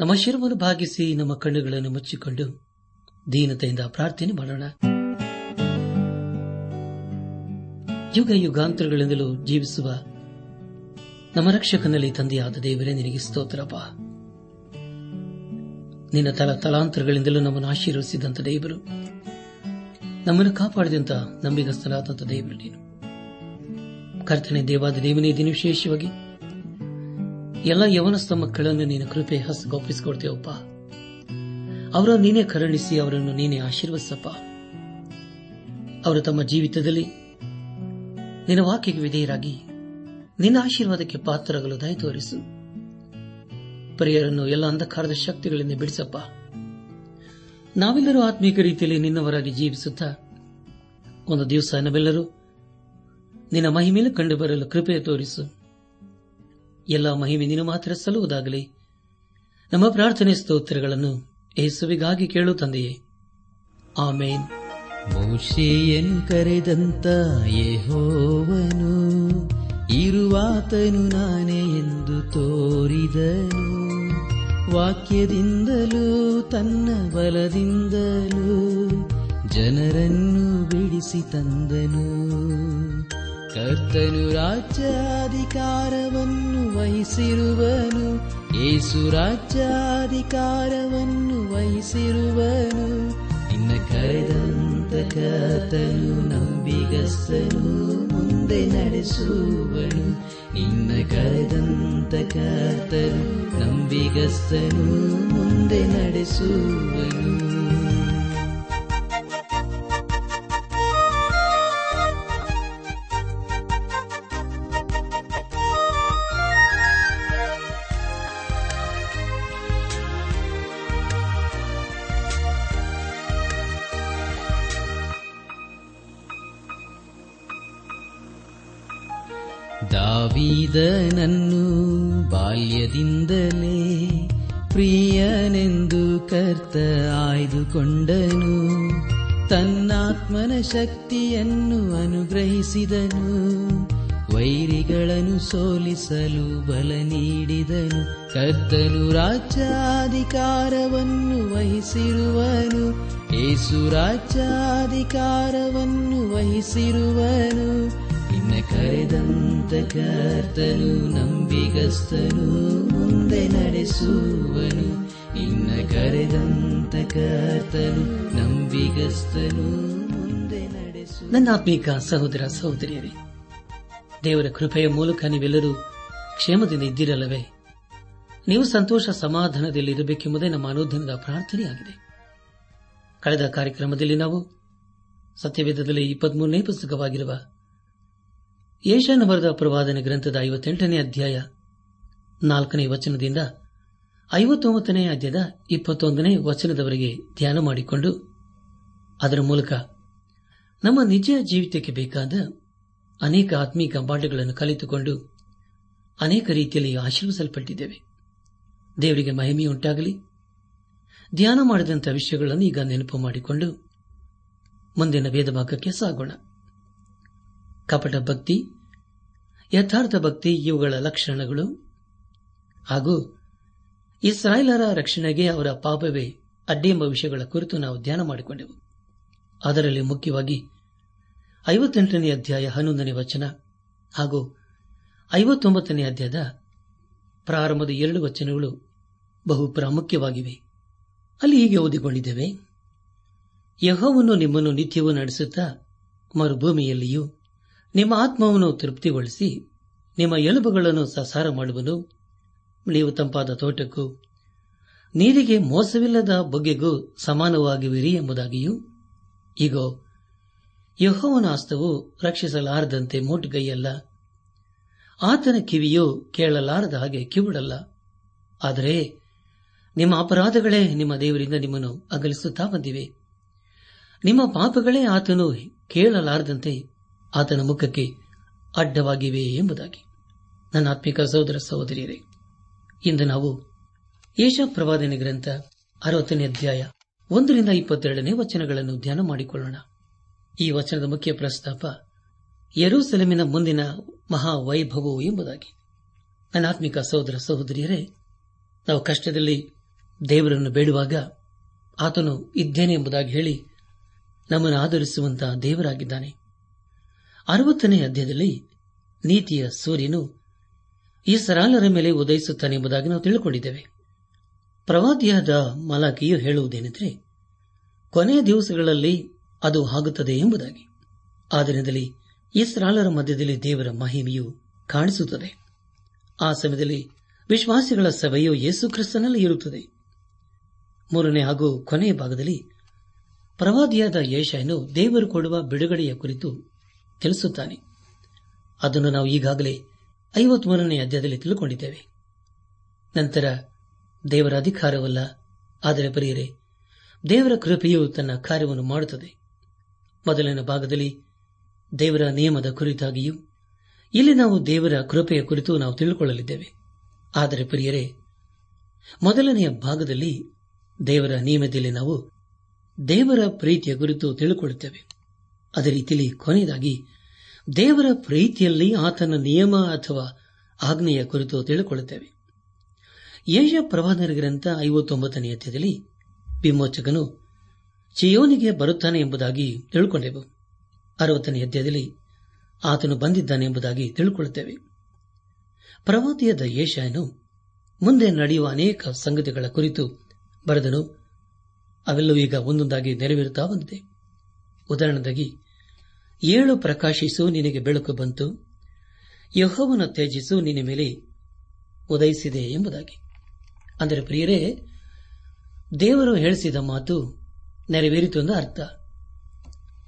ನಮ್ಮ ಶಿರವನ್ನು ಭಾಗಿಸಿ ನಮ್ಮ ಕಣ್ಣುಗಳನ್ನು ಮುಚ್ಚಿಕೊಂಡು ದೀನತೆಯಿಂದ ಪ್ರಾರ್ಥನೆ ಮಾಡೋಣ. ಯುಗ ಯುಗಾಂತರಗಳಿಂದಲೂ ಜೀವಿಸುವ ನಮ್ಮ ರಕ್ಷಕನಲ್ಲಿ ತಂದೆಯಾದ ದೇವರೇ, ನಿನಗೆ ಸ್ತೋತ್ರಪ್ಪ. ನಿನ್ನ ತಲ ತಲಾಂತರಗಳಿಂದಲೂ ನಮ್ಮನ್ನು ಆಶೀರ್ವದಿಸಿದಂತ ದೇವರು, ನಮ್ಮನ್ನು ಕಾಪಾಡಿದಂತ ನಂಬಿಗಸ್ತನಾದಂತ ದೇವರು ನೀನು. ಕರ್ತನೆ, ದೇವಾದ, ದೇವನೇ ದಿನ ವಿಶೇಷವಾಗಿ ಎಲ್ಲ ಯವನಸ್ಥ ಮಕ್ಕಳನ್ನು ನೀನು ಕೃಪೆ ಹಸ್ಗೊಪ್ಪಿಸಿಕೊಡ್ತೇವಪ್ಪ. ಅವರ ನೀನೇ ಕರುಣಿಸಿ, ಅವರನ್ನು ನೀನೇ ಆಶೀರ್ವದಿಸಪ್ಪ. ಅವರು ತಮ್ಮ ಜೀವಿತದಲ್ಲಿ ನಿನ್ನ ವಾಕ್ಯಕ್ಕೆ ವಿಧೇಯರಾಗಿ ನಿನ್ನ ಆಶೀರ್ವಾದಕ್ಕೆ ಪಾತ್ರರಾಗಲು ದಯ ತೋರಿಸು. ಪ್ರಿಯರನ್ನು ಎಲ್ಲ ಅಂಧಕಾರದ ಶಕ್ತಿಗಳಿಂದ ಬಿಡಿಸಪ್ಪ. ನಾವೆಲ್ಲರೂ ಆತ್ಮೀಕ ರೀತಿಯಲ್ಲಿ ನಿನ್ನವರಾಗಿ ಜೀವಿಸುತ್ತಾ, ಒಂದು ದಿವಸ ನಾವೆಲ್ಲರೂ ನಿನ್ನ ಮಹಿಮೇಲೆ ಕಂಡು ಬರಲು ಕೃಪೆ ತೋರಿಸು. ಎಲ್ಲ ಮಹಿಮೆ ನೀನು ಮಾತ್ರ ಸಲ್ಲುವುದಾಗಲಿ. ನಮ್ಮ ಪ್ರಾರ್ಥನೆ ಸ್ತೋತ್ರಗಳನ್ನು ಯೇಸುವಿಗಾಗಿ ಕೇಳು ತಂದೆಯೇ. ಆಮೇನ್. ಮೋಶೆಯನ್ನು ಕರೆದಂತ ಯೆಹೋವನು, ಇರುವಾತನು ನಾನೇ ಎಂದು ತೋರಿದನು. ವಾಕ್ಯದಿಂದಲೂ, ತನ್ನ ಬಲದಿಂದಲೂ ಜನರನ್ನು ಬಿಡಿಸಿ ತಂದನು. ಕರ್ತನು ರಾಜ್ಯಾಧಿಕಾರವನ್ನು ವಹಿಸಿರುವನು ಏಸು ರಾಜ್ಯಾಧಿಕಾರವನ್ನು ವಹಿಸಿರುವನು ನಿನ್ನ ಕರೆದಂತ ಕರ್ತನು ನಂಬಿಗಸ್ತನು ಮುಂದೆ ನಡೆಸುವನು ನಿನ್ನ ಕರೆದಂತ ಕರ್ತನು ನಂಬಿಗಸ್ತನು ಮುಂದೆ ನಡೆಸುವನು ತನ್ನಾತ್ಮನ ಶಕ್ತಿಯನ್ನು ಅನುಗ್ರಹಿಸಿದನು. ವೈರಿಗಳನ್ನು ಸೋಲಿಸಲು ಬಲ ನೀಡಿದನು. ಕರ್ತನು ರಾಜ್ಯಾಧಿಕಾರವನ್ನು ವಹಿಸಿರುವನು. ಏಸು ರಾಜ್ಯಾಧಿಕಾರವನ್ನು ವಹಿಸಿರುವನು. ಇನ್ನ ಕರೆದಂತ ಕರ್ತನು ನಂಬಿಗಸ್ತನು, ಮುಂದೆ ನಡೆಸುವನು. ನಿನ್ನ ಕರೆದಂತ ಕರ್ತನು, ನಂಬಿಗಸ್ತನು ಮುಂದೆ ನಡೆಸು. ನನ್ನ ಆತ್ಮೀಕ ಸಹೋದರ ಸಹೋದರಿಯರೇ, ದೇವರ ಕೃಪೆಯ ಮೂಲಕ ನೀವೆಲ್ಲರೂ ಕ್ಷೇಮದಿಂದ ಇದ್ದಿರಲ್ಲವೇ? ನೀವು ಸಂತೋಷ ಸಮಾಧಾನದಲ್ಲಿ ಇರಬೇಕೆಂಬುದೇ ನಮ್ಮ ಅನುದಾನದ ಪ್ರಾರ್ಥನೆಯಾಗಿದೆ. ಕಳೆದ ಕಾರ್ಯಕ್ರಮದಲ್ಲಿ ನಾವು ಸತ್ಯವೇದದಲ್ಲಿ ಇಪ್ಪತ್ಮೂರನೇ ಪುಸ್ತಕವಾಗಿರುವ ಏಷನ ಪ್ರವಾದನೆ ಗ್ರಂಥದ ಐವತ್ತೆಂಟನೇ ಅಧ್ಯಾಯ ನಾಲ್ಕನೇ ವಚನದಿಂದ ಐವತ್ತೊಂಬತ್ತನೇ ಅಧ್ಯದ ಇಪ್ಪತ್ತೊಂದನೇ ವಚನದವರೆಗೆ ಧ್ಯಾನ ಮಾಡಿಕೊಂಡು ಅದರ ಮೂಲಕ ನಮ್ಮ ನಿಜ ಜೀವಿತಕ್ಕೆ ಬೇಕಾದ ಅನೇಕ ಆತ್ಮೀಕ ಪಾಠಗಳನ್ನು ಕಲಿತುಕೊಂಡು ಅನೇಕ ರೀತಿಯಲ್ಲಿ ಆಶೀರ್ವಿಸಲ್ಪಟ್ಟಿದ್ದೇವೆ. ದೇವರಿಗೆ ಮಹಿಮೆಯುಂಟಾಗಲಿ. ಧ್ಯಾನ ಮಾಡಿದಂಥ ವಿಷಯಗಳನ್ನು ಈಗ ನೆನಪು ಮಾಡಿಕೊಂಡು ಮುಂದಿನ ಭೇದ ಭಾಗಕ್ಕೆ ಸಾಗೋಣ. ಕಪಟ ಭಕ್ತಿ, ಯಥಾರ್ಥ ಭಕ್ತಿ ಇವುಗಳ ಲಕ್ಷಣಗಳು ಹಾಗೂ ಇಸ್ರಾಯೇಲರ ರಕ್ಷಣೆಗೆ ಅವರ ಪಾಪವೇ ಅಡ್ಡಿ ಎಂಬ ವಿಷಯಗಳ ಕುರಿತು ನಾವು ಧ್ಯಾನ ಮಾಡಿಕೊಂಡೆವು. ಅದರಲ್ಲಿ ಮುಖ್ಯವಾಗಿ ಐವತ್ತೆಂಟನೇ ಅಧ್ಯಾಯ ಹನ್ನೊಂದನೇ ವಚನ ಹಾಗೂ ಐವತ್ತೊಂಬತ್ತನೇ ಅಧ್ಯಾಯದ ಪ್ರಾರಂಭದ ಎರಡು ವಚನಗಳು ಬಹು ಪ್ರಾಮುಖ್ಯವಾಗಿವೆ. ಅಲ್ಲಿ ಹೀಗೆ ಓದಿಕೊಂಡಿದ್ದೇವೆ. ಯಹೋವನ್ನು ನಿಮ್ಮನ್ನು ನಿತ್ಯವೂ ನಡೆಸುತ್ತಾ ಮರುಭೂಮಿಯಲ್ಲಿಯೂ ನಿಮ್ಮ ಆತ್ಮವನ್ನು ತೃಪ್ತಿಗೊಳಿಸಿ ನಿಮ್ಮ ಎಲುಬುಗಳನ್ನು ಸಸಾರ ಮಾಡುವನು ನೀವು ತಂಪಾದ ತೋಟಕ್ಕೂ, ನೀರಿಗೆ ಮೋಸವಿಲ್ಲದ ಬಗೆಗೂ ಸಮಾನವಾಗಿವಿರಿ ಎಂಬುದಾಗಿಯೂ ಈಗೋ ಯಹೋವನ ಹಸ್ತವು ರಕ್ಷಿಸಲಾರದಂತೆ ಮೋಟುಗೈಯಲ್ಲ. ಆತನ ಕಿವಿಯು ಕೇಳಲಾರದ ಹಾಗೆ ಕಿವಿಡಲ್ಲ. ಆದರೆ, ನಿಮ್ಮ ಅಪರಾಧಗಳೇ ನಿಮ್ಮ ದೇವರಿಂದ ನಿಮ್ಮನ್ನು ಅಗಲಿಸುತ್ತಾ ಬಂದಿವೆ. ನಿಮ್ಮ ಪಾಪಗಳೇ ಆತನು ಕೇಳಲಾರದಂತೆ ಆತನ ಮುಖಕ್ಕೆ ಅಡ್ಡವಾಗಿವೆ ಎಂಬುದಾಗಿ. ನನ್ನ ಆತ್ಮಿಕ ಸಹೋದರ ಸಹೋದರಿಯರೇ ಇಂದು ನಾವು ಪ್ರವಾದನೆ ಗ್ರಂಥ ಅರವತ್ತನೇ ಅಧ್ಯಾಯ ಒಂದರಿಂದ ಇಪ್ಪತ್ತೆರಡನೇ ವಚನಗಳನ್ನು ಧ್ಯಾನ ಮಾಡಿಕೊಳ್ಳೋಣ. ಈ ವಚನದ ಮುಖ್ಯ ಪ್ರಸ್ತಾಪ ಯರೂಸೆಲೆಮಿನ ಮುಂದಿನ ಮಹಾವೈಭವವು ಎಂಬುದಾಗಿ. ನನ್ನ ಆತ್ಮಿಕ ಸಹೋದರ ಸಹೋದರಿಯರೇ, ನಾವು ಕಷ್ಟದಲ್ಲಿ ದೇವರನ್ನು ಬೇಡುವಾಗ ಆತನು ಇದ್ದೇನೆ ಎಂಬುದಾಗಿ ಹೇಳಿ ನಮ್ಮನ್ನು ಆಧರಿಸುವಂತಹ ದೇವರಾಗಿದ್ದಾನೆ. ಅರವತ್ತನೇ ಅಧ್ಯಾಯದಲ್ಲಿ ನೀತಿಯ ಸೂರ್ಯನು ಈ ಸರಾಲರ ಮೇಲೆ ಉದಯಿಸುತ್ತಾನೆ ಎಂಬುದಾಗಿ ನಾವು ತಿಳಿದುಕೊಂಡಿದ್ದೇವೆ ಪ್ರವಾದಿಯಾದ ಮಲಾಕಿಯು ಹೇಳುವುದೇನೆಂದರೆ, ಕೊನೆಯ ದಿವಸಗಳಲ್ಲಿ ಅದು ಆಗುತ್ತದೆ ಎಂಬುದಾಗಿ. ಆದ್ದರಿಂದಲೇ ಇಸ್ರಾಲರ ಮಧ್ಯದಲ್ಲಿ ದೇವರ ಮಹಿಮೆಯು ಕಾಣಿಸುತ್ತದೆ. ಆ ಸಮಯದಲ್ಲಿ ವಿಶ್ವಾಸಿಗಳ ಸಭೆಯು ಯೇಸು ಕ್ರಿಸ್ತನಲ್ಲಿ ಇರುತ್ತದೆ. ಮೂರನೇ ಹಾಗೂ ಕೊನೆಯ ಭಾಗದಲ್ಲಿ ಪ್ರವಾದಿಯಾದ ಯೇಷನು ದೇವರು ಕೊಡುವ ಬಿಡುಗಡೆಯ ಕುರಿತು ತಿಳಿಸುತ್ತಾನೆ. ಅದನ್ನು ನಾವು ಈಗಾಗಲೇ ಐವತ್ಮೂರನೇ ಅಧ್ಯಾಯದಲ್ಲಿ ತಿಳುಕೊಂಡಿದ್ದೇವೆ. ನಂತರ ದೇವರ ಅಧಿಕಾರವಲ್ಲ, ಆದರೆ ಬರೆಯರೆ, ದೇವರ ಕೃಪೆಯು ತನ್ನ ಕಾರ್ಯವನ್ನು ಮಾಡುತ್ತದೆ. ಮೊದಲನೇ ಭಾಗದಲ್ಲಿ ದೇವರ ನಿಯಮದ ಕುರಿತಾಗಿಯೂ, ಇಲ್ಲಿ ನಾವು ದೇವರ ಕೃಪೆಯ ಕುರಿತು ನಾವು ತಿಳಿದುಕೊಳ್ಳಲಿದ್ದೇವೆ ಆದರೆ ಪ್ರಿಯರೇ, ಮೊದಲನೆಯ ಭಾಗದಲ್ಲಿ ದೇವರ ನಿಯಮದಲ್ಲಿ ನಾವು ದೇವರ ಪ್ರೀತಿಯ ಕುರಿತು ತಿಳಿದುಕೊಳ್ಳುತ್ತೇವೆ ಅದೇ ರೀತಿಯಲ್ಲಿ ಕೊನೆಯದಾಗಿ ದೇವರ ಪ್ರೀತಿಯಲ್ಲಿ ಆತನ ನಿಯಮ ಅಥವಾ ಆಜ್ಞೆಯ ಕುರಿತು ತಿಳಿಕೊಳ್ಳುತ್ತೇವೆ. ಯೇಷ ಪ್ರವಾದನ ಗ್ರಂಥ ಐವತ್ತೊಂಬತ್ತನೇ ಅಧ್ಯದಲ್ಲಿ ವಿಮೋಚಕನು ಚಿಯೋನಿಗೆ ಬರುತ್ತಾನೆ ಎಂಬುದಾಗಿ ತಿಳುಕೊಂಡೆವು. ಅರವತ್ತನೇ ಅಧ್ಯಾಯದಲ್ಲಿ ಆತನು ಬಂದಿದ್ದಾನೆ ಎಂಬುದಾಗಿ ತಿಳುಕೊಳ್ಳುತ್ತೇವೆ. ಪ್ರವಾದಿಯಾದ ಯೇಷನು ಮುಂದೆ ನಡೆಯುವ ಅನೇಕ ಸಂಗತಿಗಳ ಕುರಿತು ಬರೆದನು. ಅವೆಲ್ಲವೂ ಈಗ ಒಂದೊಂದಾಗಿ ನೆರವೇರುತ್ತಾ ಬಂದಿದೆ. ಉದಾಹರಣೆಗಾಗಿ ಏಳು ಪ್ರಕಾಶಿಸು, ನಿನಗೆ ಬೆಳಕು ಬಂತು. ಯಹೋವನ ತ್ಯಜಿಸು, ನಿನ್ನ ಮೇಲೆ ಉದಯಿಸಿದೆ ಎಂಬುದಾಗಿ. ಅಂದರೆ ಪ್ರಿಯರೇ, ದೇವರು ಹೇಳಿಸಿದ ಮಾತು ನೆರವೇರಿತು ಎಂದು ಅರ್ಥ.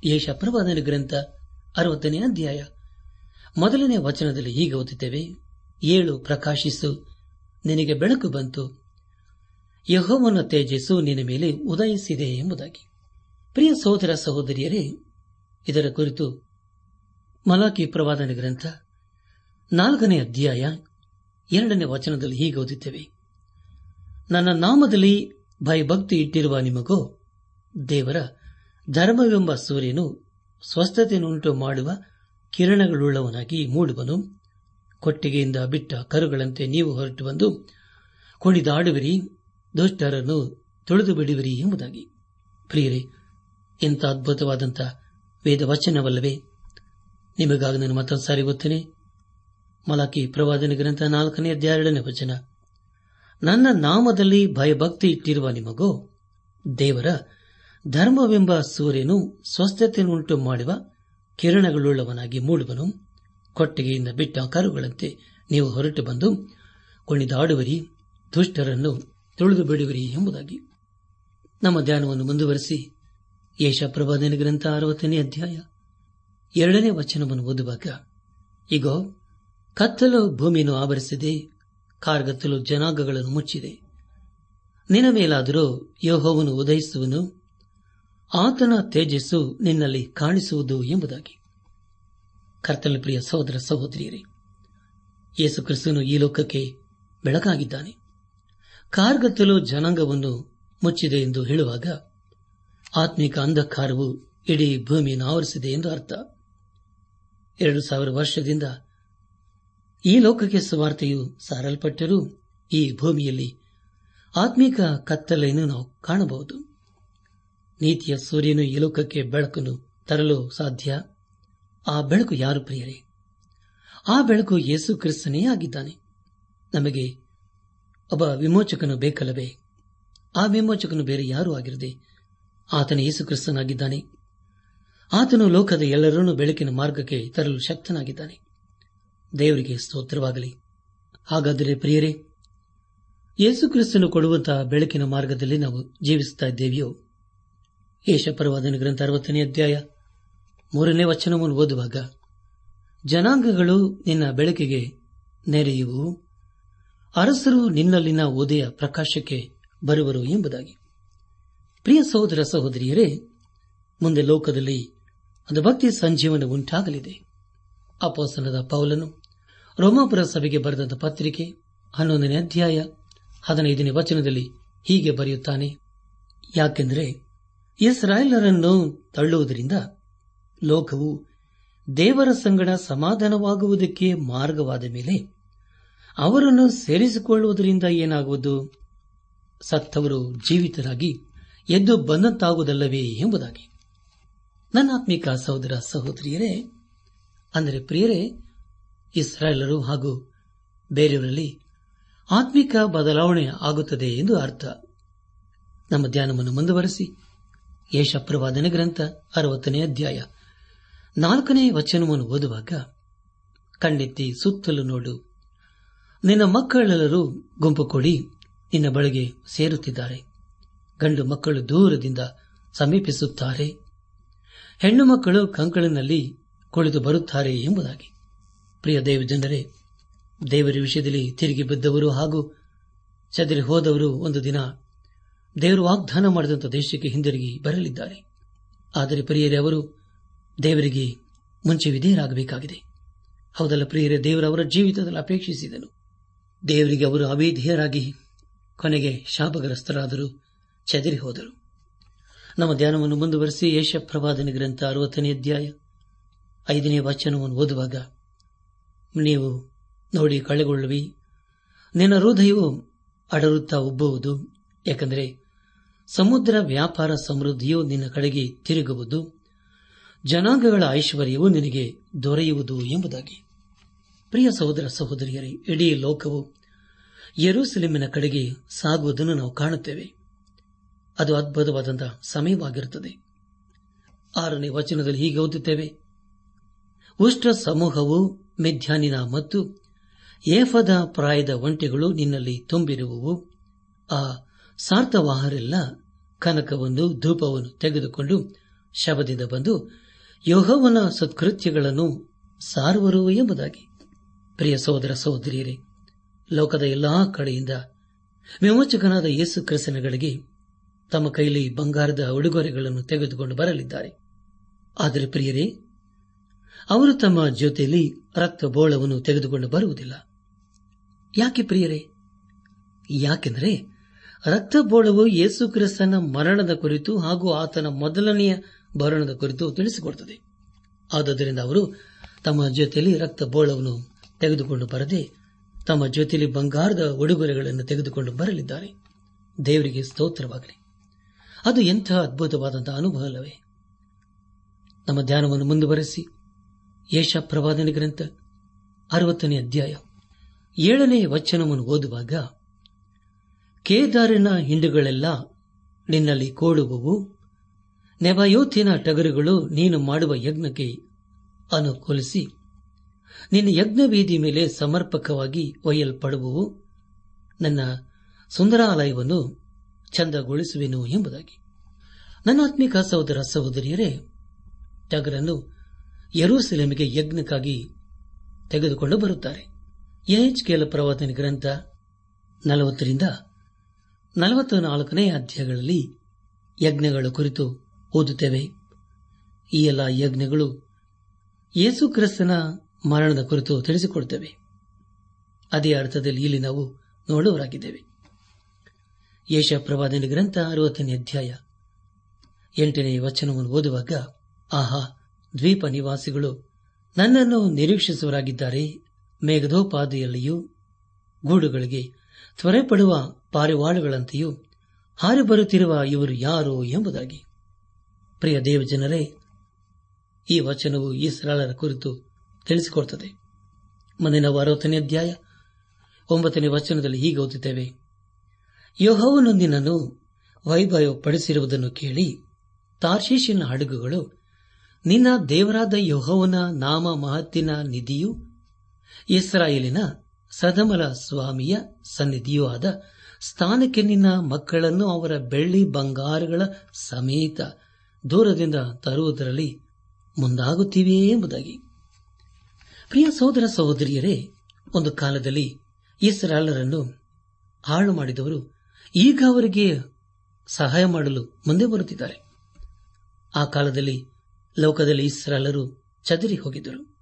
ಯೇಷ ಪ್ರವಾದನ ಗ್ರಂಥ ಅರವತ್ತನೇ ಅಧ್ಯಾಯ. ಮೊದಲನೇ ವಚನದಲ್ಲಿ ಹೀಗೆ ಓದುತ್ತೇವೆ. ಏಳು ಪ್ರಕಾಶಿಸು, ನಿನಗೆ ಬೆಳಕು ಬಂತು. ಯಹೋವನ ತೇಜಸ್ಸು ನಿನ್ನ ಮೇಲೆ ಉದಯಿಸಿದೆ ಎಂಬುದಾಗಿ. ಪ್ರಿಯ ಸಹೋದರ ಸಹೋದರಿಯರೇ ಇದರ ಕುರಿತು ಮಲಾಕಿ ಪ್ರವಾದನ ಗ್ರಂಥ ನಾಲ್ಕನೇ ಅಧ್ಯಾಯ ಎರಡನೇ ವಚನದಲ್ಲಿ ಹೀಗೆ ಓದುತ್ತೇವೆ. ನನ್ನ ನಾಮದಲ್ಲಿ ಭಯಭಕ್ತಿ ಇಟ್ಟಿರುವ ನಿಮಗೋ, ದೇವರ, ಧರ್ಮವೆಂಬ ಸೂರ್ಯನು ಸ್ವಸ್ಥತೆಯನ್ನುಂಟು ಮಾಡುವ ಕಿರಣಗಳುಳ್ಳವನಾಗಿ ಮೂಡುವನು. ಕೊಟ್ಟಿಗೆಯಿಂದ ಬಿಟ್ಟ ಕರುಗಳಂತೆ ನೀವು ಹೊರಟು ಬಂದು ಕುಣಿದಾಡುವಿರಿ ದುಷ್ಟರನ್ನು ತುಳಿದು ಬಿಡುವಿರಿ ಎಂಬುದಾಗಿ. ಪ್ರಿಯರೇ ಇಂಥ ಅದ್ಭುತವಾದಂಥ ವೇದ ವಚನವಲ್ಲವೇ ನಿಮಗಾಗಿ ನಾನು ಮತ್ತೊಂದು ಸಾರಿ ಗೊತ್ತೇನೆ ಮಲಾಕಿ ಪ್ರವಾದನ ಗ್ರಂಥ ನಾಲ್ಕನೇ ಅಧ್ಯಾಯನೇ ವಚನ. ನನ್ನ ನಾಮದಲ್ಲಿ ಭಯಭಕ್ತಿ ಇಟ್ಟಿರುವ ನಿಮಗೂ, ದೇವರ, ಧರ್ಮವೆಂಬ ಸೂರ್ಯನು ಸ್ವಸ್ಥತೆಯನ್ನುಂಟು ಮಾಡುವ ಕಿರಣಗಳುಳ್ಳವನಾಗಿ ಮೂಡುವನು. ಕೊಟ್ಟಿಗೆಯಿಂದ ಬಿಟ್ಟ ಕರುಗಳಂತೆ ನೀವು ಹೊರಟು ಬಂದು ಕುಣಿದಾಡುವರಿ, ದುಷ್ಟರನ್ನು ತುಳಿದು ಬಿಡುವಿರಿ ಎಂಬುದಾಗಿ. ನಮ್ಮ ಧ್ಯಾನವನ್ನು ಮುಂದುವರೆಸಿ. ಯೇಷ ಪ್ರವಾದನ ಗ್ರಂಥ ಅರವತ್ತನೇ ಅಧ್ಯಾಯ. ಎರಡನೇ ವಚನವನ್ನು ಓದುವಾಗ ಈಗ ಕತ್ತಲು ಭೂಮಿಯನ್ನು ಆವರಿಸಿದೆ, ಕಾರ್ಗತ್ತಲು ಜನಾಂಗಗಳನ್ನು ಮುಚ್ಚಿದೆ. ನಿನ್ನ ಮೇಲಾದರೂ ಯೋಹವನ್ನು ಉದಯಿಸುವನು, ಆತನ ತೇಜಸ್ಸು ನಿನ್ನಲ್ಲಿ ಕಾಣಿಸುವುದು ಎಂಬುದಾಗಿ. ಕರ್ತನ ಪ್ರಿಯ ಸಹೋದರ ಸಹೋದರಿಯರೇ, ಯೇಸು ಕ್ರಿಸ್ತನು ಈ ಲೋಕಕ್ಕೆ ಬೆಳಕಾಗಿದ್ದಾನೆ. ಕಾರ್ಗತ್ತಲು ಜನಾಂಗವನ್ನು ಮುಚ್ಚಿದೆ ಎಂದು ಹೇಳುವಾಗ ಆತ್ಮಿಕ ಅಂಧಕಾರವು ಇಡೀ ಭೂಮಿಯನ್ನು ಆವರಿಸಿದೆ ಎಂದು ಅರ್ಥ. ಎರಡು ಸಾವಿರ ವರ್ಷದಿಂದ ಈ ಲೋಕಕ್ಕೆ ಸುವಾರ್ತೆಯು ಸಾರಲ್ಪಟ್ಟರೂ ಈ ಭೂಮಿಯಲ್ಲಿ ಆತ್ಮಿಕ ಕತ್ತಲೆಯನ್ನು ನಾವು ಕಾಣಬಹುದು. ನೀತಿಯ ಸೂರ್ಯನು ಈ ಲೋಕಕ್ಕೆ ಬೆಳಕನ್ನು ತರಲು ಸಾಧ್ಯ. ಆ ಬೆಳಕು ಯಾರು ಪ್ರಿಯರೇ? ಆ ಬೆಳಕು ಯೇಸು ಕ್ರಿಸ್ತನೇ ಆಗಿದ್ದಾನೆ. ನಮಗೆ ಒಬ್ಬ ವಿಮೋಚಕನು ಬೇಕಲ್ಲವೇ? ಆ ವಿಮೋಚಕನು ಬೇರೆ ಯಾರೂ ಆಗಿರದೆ ಆತನ ಯೇಸುಕ್ರಿಸ್ತನಾಗಿದ್ದಾನೆ. ಆತನು ಲೋಕದ ಎಲ್ಲರನ್ನೂ ಬೆಳಕಿನ ಮಾರ್ಗಕ್ಕೆ ತರಲು ಶಕ್ತನಾಗಿದ್ದಾನೆ. ದೇವರಿಗೆ ಸ್ತೋತ್ರವಾಗಲಿ. ಹಾಗಾದರೆ ಪ್ರಿಯರೇ ಯೇಸು ಕ್ರಿಸ್ತನು ಕೊಡುವಂತಹ ಬೆಳಕಿನ ಮಾರ್ಗದಲ್ಲಿ ನಾವು ಜೀವಿಸುತ್ತಾ ಇದ್ದೇವೆಯೋ? ಯೇಷಪರವಾದನ ಗ್ರಂಥ ಅರವತ್ತನೇ ಅಧ್ಯಾಯ ಮೂರನೇ ವಚನವನ್ನು ಓದುವಾಗ, ಜನಾಂಗಗಳು ನಿನ್ನ ಬೆಳಕಿಗೆ ನೆರೆಯುವು, ಅರಸರು ನಿನ್ನಲ್ಲಿನ ಉದಯ ಪ್ರಕಾಶಕ್ಕೆ ಬರುವರು ಎಂಬುದಾಗಿ. ಪ್ರಿಯ ಸಹೋದರ ಸಹೋದರಿಯರೇ, ಮುಂದೆ ಲೋಕದಲ್ಲಿ ಅದು ಭಕ್ತಿ ಸಂಜೀವನ ಉಂಟಾಗಲಿದೆ. ಅಪೋಸನದ ಪೌಲನು ರೋಮಾಪುರ ಸಭೆಗೆ ಬರೆದ ಪತ್ರಿಕೆ ಹನ್ನೊಂದನೇ ಅಧ್ಯಾಯ ಹದಿನೈದನೇ ವಚನದಲ್ಲಿ ಹೀಗೆ ಬರೆಯುತ್ತಾನೆ. ಯಾಕೆಂದರೆ ಇಸ್ರಾಯೇಲರನ್ನು ತಳ್ಳುವುದರಿಂದ ಲೋಕವು ದೇವರ ಸಂಗಡ ಸಮಾಧಾನವಾಗುವುದಕ್ಕೆ ಮಾರ್ಗವಾದ ಮೇಲೆ ಅವರನ್ನು ಸೇರಿಸಿಕೊಳ್ಳುವುದರಿಂದ ಏನಾಗುವುದು? ಸತ್ತವರು ಜೀವಿತರಾಗಿ ಎದ್ದು ಬಂದಂತಾಗುವುದಲ್ಲವೇ ಎಂಬುದಾಗಿ. ನನ್ನಾತ್ಮಿಕ ಸಹೋದರ ಸಹೋದರಿಯರೇ, ಅಂದರೆ ಪ್ರಿಯರೇ, ಇಸ್ರಾಯೇಲರು ಹಾಗೂ ಬೇರೆಯವರಲ್ಲಿ ಆತ್ಮಿಕ ಬದಲಾವಣೆ ಆಗುತ್ತದೆ ಎಂದು ಅರ್ಥ. ನಮ್ಮ ಧ್ಯಾನವನ್ನು ಮುಂದುವರೆಸಿ. ಯಶಪ್ರವಾದನೆ ಗ್ರಂಥ ಅರವತ್ತನೇ ಅಧ್ಯಾಯ ನಾಲ್ಕನೇ ವಚನವನ್ನು ಓದುವಾಗ, ಕಣ್ಣೆತ್ತಿ ಸುತ್ತಲೂ ನೋಡು. ನಿನ್ನ ಮಕ್ಕಳೆಲ್ಲರೂ ಗುಂಪು ಕೊಡಿ ನಿನ್ನ ಬಳಿಗೆ ಸೇರುತ್ತಿದ್ದಾರೆ. ಗಂಡು ಮಕ್ಕಳು ದೂರದಿಂದ ಸಮೀಪಿಸುತ್ತಾರೆ. ಹೆಣ್ಣು ಮಕ್ಕಳು ಕಂಕಳಿನಲ್ಲಿ ಕುಳಿತು ಬರುತ್ತಾರೆ ಎಂಬುದಾಗಿ. ಪ್ರಿಯ ದೇವಜನರೇ ದೇವರ ವಿಷಯದಲ್ಲಿ ತಿರುಗಿ ಬಿದ್ದವರು ಹಾಗೂ ಚದರಿ ಹೋದವರು ಒಂದು ದಿನ ದೇವರು ವಾಗ್ದಾನ ಮಾಡಿದಂಥ ದೇಶಕ್ಕೆ ಹಿಂದಿರುಗಿ ಬರಲಿದ್ದಾರೆ. ಆದರೆ ಪ್ರಿಯರೇ, ಅವರು ದೇವರಿಗೆ ಮುಂಚೆ ವಿಧೇಯರಾಗಬೇಕಾಗಿದೆ. ಹೌದಲ್ಲ ಪ್ರಿಯರೇ ದೇವರವರ ಜೀವಿತದಲ್ಲಿ ಅಪೇಕ್ಷಿಸಿದನು. ದೇವರಿಗೆ ಅವರು ಅವಿಧೇಯರಾಗಿ ಕೊನೆಗೆ ಶಾಪಗ್ರಸ್ತರಾದರು. ಚದರಿ ಹೋದರು. ನಮ್ಮ ಧ್ಯಾನವನ್ನು ಮುಂದುವರೆಸಿ ಯಶಪ್ರವಾದನ ಗ್ರಂಥ ಅರವತ್ತನೇ ಅಧ್ಯಾಯ ಐದನೇ ವಚನವನ್ನು ಓದುವಾಗ, ನೀವು ನೋಡಿ ಕಳೆಗೊಳ್ಳುವಿ. ನಿನ್ನ ಹೃದಯವು ಅಡರುತ್ತಾ ಉಬ್ಬುವುದು, ಯಾಕೆಂದರೆ ಸಮುದ್ರ ವ್ಯಾಪಾರ ಸಮೃದ್ಧಿಯು ನಿನ್ನ ಕಡೆಗೆ ತಿರುಗುವುದು, ಜನಾಂಗಗಳ ಐಶ್ವರ್ಯವು ನಿನಗೆ ದೊರೆಯುವುದು ಎಂಬುದಾಗಿ. ಪ್ರಿಯ ಸಹೋದರ ಸಹೋದರಿಯರೇ, ಇಡೀ ಲೋಕವು ಯರೂಸೆಲೆಮಿನ ಕಡೆಗೆ ಸಾಗುವುದನ್ನು ನಾವು ಕಾಣುತ್ತೇವೆ. ಅದು ಅದ್ಭುತವಾದಂತಹ ಸಮಯವಾಗಿರುತ್ತದೆ. ಆರನೇ ವಚನದಲ್ಲಿ ಹೀಗೆ ಓದುತ್ತೇವೆ. ಉಷ್ಟ ಸಮೂಹವು ಮೆಧ್ಯಾನಿನ ಮತ್ತು ಏಫದ ಪ್ರಾಯದ ಒಂಟೆಗಳು ನಿನ್ನಲ್ಲಿ ತುಂಬಿರುವವು. ಆ ಸಾರ್ಥವಾಹರೆಲ್ಲ ಕನಕವನ್ನು, ಧೂಪವನ್ನು ತೆಗೆದುಕೊಂಡು ಶಬದಿಂದ ಬಂದು ಯೋಹವನ ಸತ್ಕೃತ್ಯಗಳನ್ನು ಸಾರುವರು ಎಂಬುದಾಗಿ. ಪ್ರಿಯ ಸಹೋದರ ಸಹೋದರಿಯರೇ, ಲೋಕದ ಎಲ್ಲಾ ಕಡೆಯಿಂದ ವಿಮೋಚಕನಾದ ಯೇಸು ಕ್ರಿಸ್ತನಗಳಿಗೆ ತಮ್ಮ ಕೈಲಿ ಬಂಗಾರದ ಉಡುಗೊರೆಗಳನ್ನು ತೆಗೆದುಕೊಂಡು ಬರಲಿದ್ದಾರೆ. ಆದರೆ ಪ್ರಿಯರೇ, ಅವರು ತಮ್ಮ ಜೊತೆಯಲ್ಲಿ ರಕ್ತ ಬೋಳವನ್ನು ತೆಗೆದುಕೊಂಡು ಬರುವುದಿಲ್ಲ. ಯಾಕೆ ಪ್ರಿಯರೇ? ಯಾಕೆಂದರೆ ರಕ್ತಬೋಳವು ಯೇಸು ಕ್ರಿಸ್ತನ ಮರಣದ ಕುರಿತು ಹಾಗೂ ಆತನ ಮೊದಲನೆಯ ಭರಣದ ಕುರಿತು ತಿಳಿಸಿಕೊಡುತ್ತದೆ. ಆದ್ದರಿಂದ ಅವರು ತಮ್ಮ ಜೊತೆಯಲ್ಲಿ ರಕ್ತ ಬೋಳವನ್ನು ತೆಗೆದುಕೊಂಡು ಬರದೆ ತಮ್ಮ ಜೊತೆಯಲ್ಲಿ ಬಂಗಾರದ ಉಡುಗೊರೆಗಳನ್ನು ತೆಗೆದುಕೊಂಡು ಬರಲಿದ್ದಾರೆ. ದೇವರಿಗೆ ಸ್ತೋತ್ರವಾಗಲಿ. ಅದು ಎಂಥ ಅದ್ಭುತವಾದಂತಹ ಅನುಭವ ಅಲ್ಲವೇ ನಮ್ಮ ಧ್ಯಾನವನ್ನು ಮುಂದುವರೆಸಿ ಯೇಷ ಪ್ರವಾದನೆ ಗ್ರಂಥ ಅರವತ್ತನೇ ಅಧ್ಯಾಯ ಏಳನೇ ವಚನವನ್ನು ಓದುವಾಗ, ಕೇದಾರಿನ ಹಿಂಡುಗಳೆಲ್ಲ ನಿನ್ನಲ್ಲಿ ಕೋಡುವವು ನೆವಯೋತಿನ ಟಗರುಗಳು ನೀನು ಮಾಡುವ ಯಜ್ಞಕ್ಕೆ ಅನುಕೂಲಿಸಿ, ನಿನ್ನ ಯಜ್ಞವೇದಿ ಮೇಲೆ ಸಮರ್ಪಕವಾಗಿ ಒಯ್ಯಲ್ಪಡುವವು, ನನ್ನ ಸುಂದರಾಲಯವನ್ನು ಚಂದಗೊಳಿಸುವೆನು ಎಂಬುದಾಗಿ. ನನ್ನ ಆತ್ಮಿಕ ಸಹೋದರ ಸಹೋದರಿಯರೇ, ಟಗರನ್ನು ಯರೂಸೆಲೆಮಿಗೆ ಯಜ್ಞಕ್ಕಾಗಿ ತೆಗೆದುಕೊಂಡು ಬರುತ್ತಾರೆ. ಎಚ್ ಕೆಲ ಪ್ರವಾದನ ಗ್ರಂಥ ನಲವತ್ತರಿಂದ ನಲವತ್ತ ನಾಲ್ಕನೇ ಅಧ್ಯಾಯಗಳಲ್ಲಿ ಯಜ್ಞಗಳ ಕುರಿತು ಓದುತ್ತೇವೆ. ಈ ಎಲ್ಲ ಯಜ್ಞಗಳು ಯೇಸುಕ್ರಿಸ್ತನ ಮರಣದ ಕುರಿತು ತಿಳಿಸಿಕೊಡುತ್ತವೆ. ಅದೇ ಅರ್ಥದಲ್ಲಿ ಇಲ್ಲಿ ನಾವು ನೋಡುವರಾಗಿದ್ದೇವೆ ಯೇಷ ಪ್ರವಾದಿನ ಗ್ರಂಥ ಅರವತ್ತನೇ ಅಧ್ಯಾಯ. ಎಂಟನೇ ವಚನವನ್ನು ಓದುವಾಗ, ಆಹಾ, ದ್ವೀಪ ನಿವಾಸಿಗಳು, ನನ್ನನ್ನು ನಿರೀಕ್ಷಿಸುವರಾಗಿದ್ದಾರೆ ಮೇಘದೋಪಾದಿಯಲ್ಲಿಯೂ ಗೂಡುಗಳಿಗೆ ತ್ವರೆಪಡುವ ಪಾರಿವಾಳುಗಳಂತೆಯೂ ಹಾರಿ ಬರುತ್ತಿರುವ ಇವರು ಯಾರು ಎಂಬುದಾಗಿ. ಪ್ರಿಯ ದೇವಜನರೇ, ಈ ವಚನವು ಇಸ್ರಾಳರ ಕುರಿತು ತಿಳಿಸಿಕೊಡುತ್ತದೆ. ಮುಂದಿನ ಅರವತ್ತನೇ ಅಧ್ಯಾಯ, ಒಂಬತ್ತನೇ ವಚನದಲ್ಲಿ ಹೀಗೆ ಓದುತ್ತೇವೆ. ಯೋಹವನು ನಿನ್ನನ್ನು ವೈಭವಪಡಿಸಿರುವುದನ್ನು ಕೇಳಿ ತಾರ್ಶೀಶಿನ ಹಡಗುಗಳು, ನಿನ್ನ ದೇವರಾದ ಯೋಹವನ ನಾಮ ಮಹತ್ತಿನ ನಿಧಿಯು, ಇಸ್ರಾಯೇಲಿನ ಸದಮಲ ಸ್ವಾಮಿಯ ಸನ್ನಿಧಿಯೂ ಆದ ಸ್ಥಾನಕ್ಕೆ ನಿನ್ನ ಮಕ್ಕಳನ್ನು ಅವರ ಬೆಳ್ಳಿ ಬಂಗಾರಗಳ ಸಮೇತ ದೂರದಿಂದ ತರುವುದರಲ್ಲಿ ಮುಂದಾಗುತ್ತಿವೆಯೇ ಎಂಬುದಾಗಿ. ಪ್ರಿಯ ಸಹೋದರ ಸಹೋದರಿಯರೇ, ಒಂದು ಕಾಲದಲ್ಲಿ ಇಸ್ರಾಲರನ್ನು ಹಾಳು ಮಾಡಿದವರು ಈಗ ಅವರಿಗೆ ಸಹಾಯ ಮಾಡಲು ಮುಂದೆ ಬರುತ್ತಿದ್ದಾರೆ. ಆ ಕಾಲದಲ್ಲಿ ಲೋಕದಲ್ಲಿ ಇಸ್ರಾಲರು ಚದರಿ ಹೋಗಿದ್ದರು.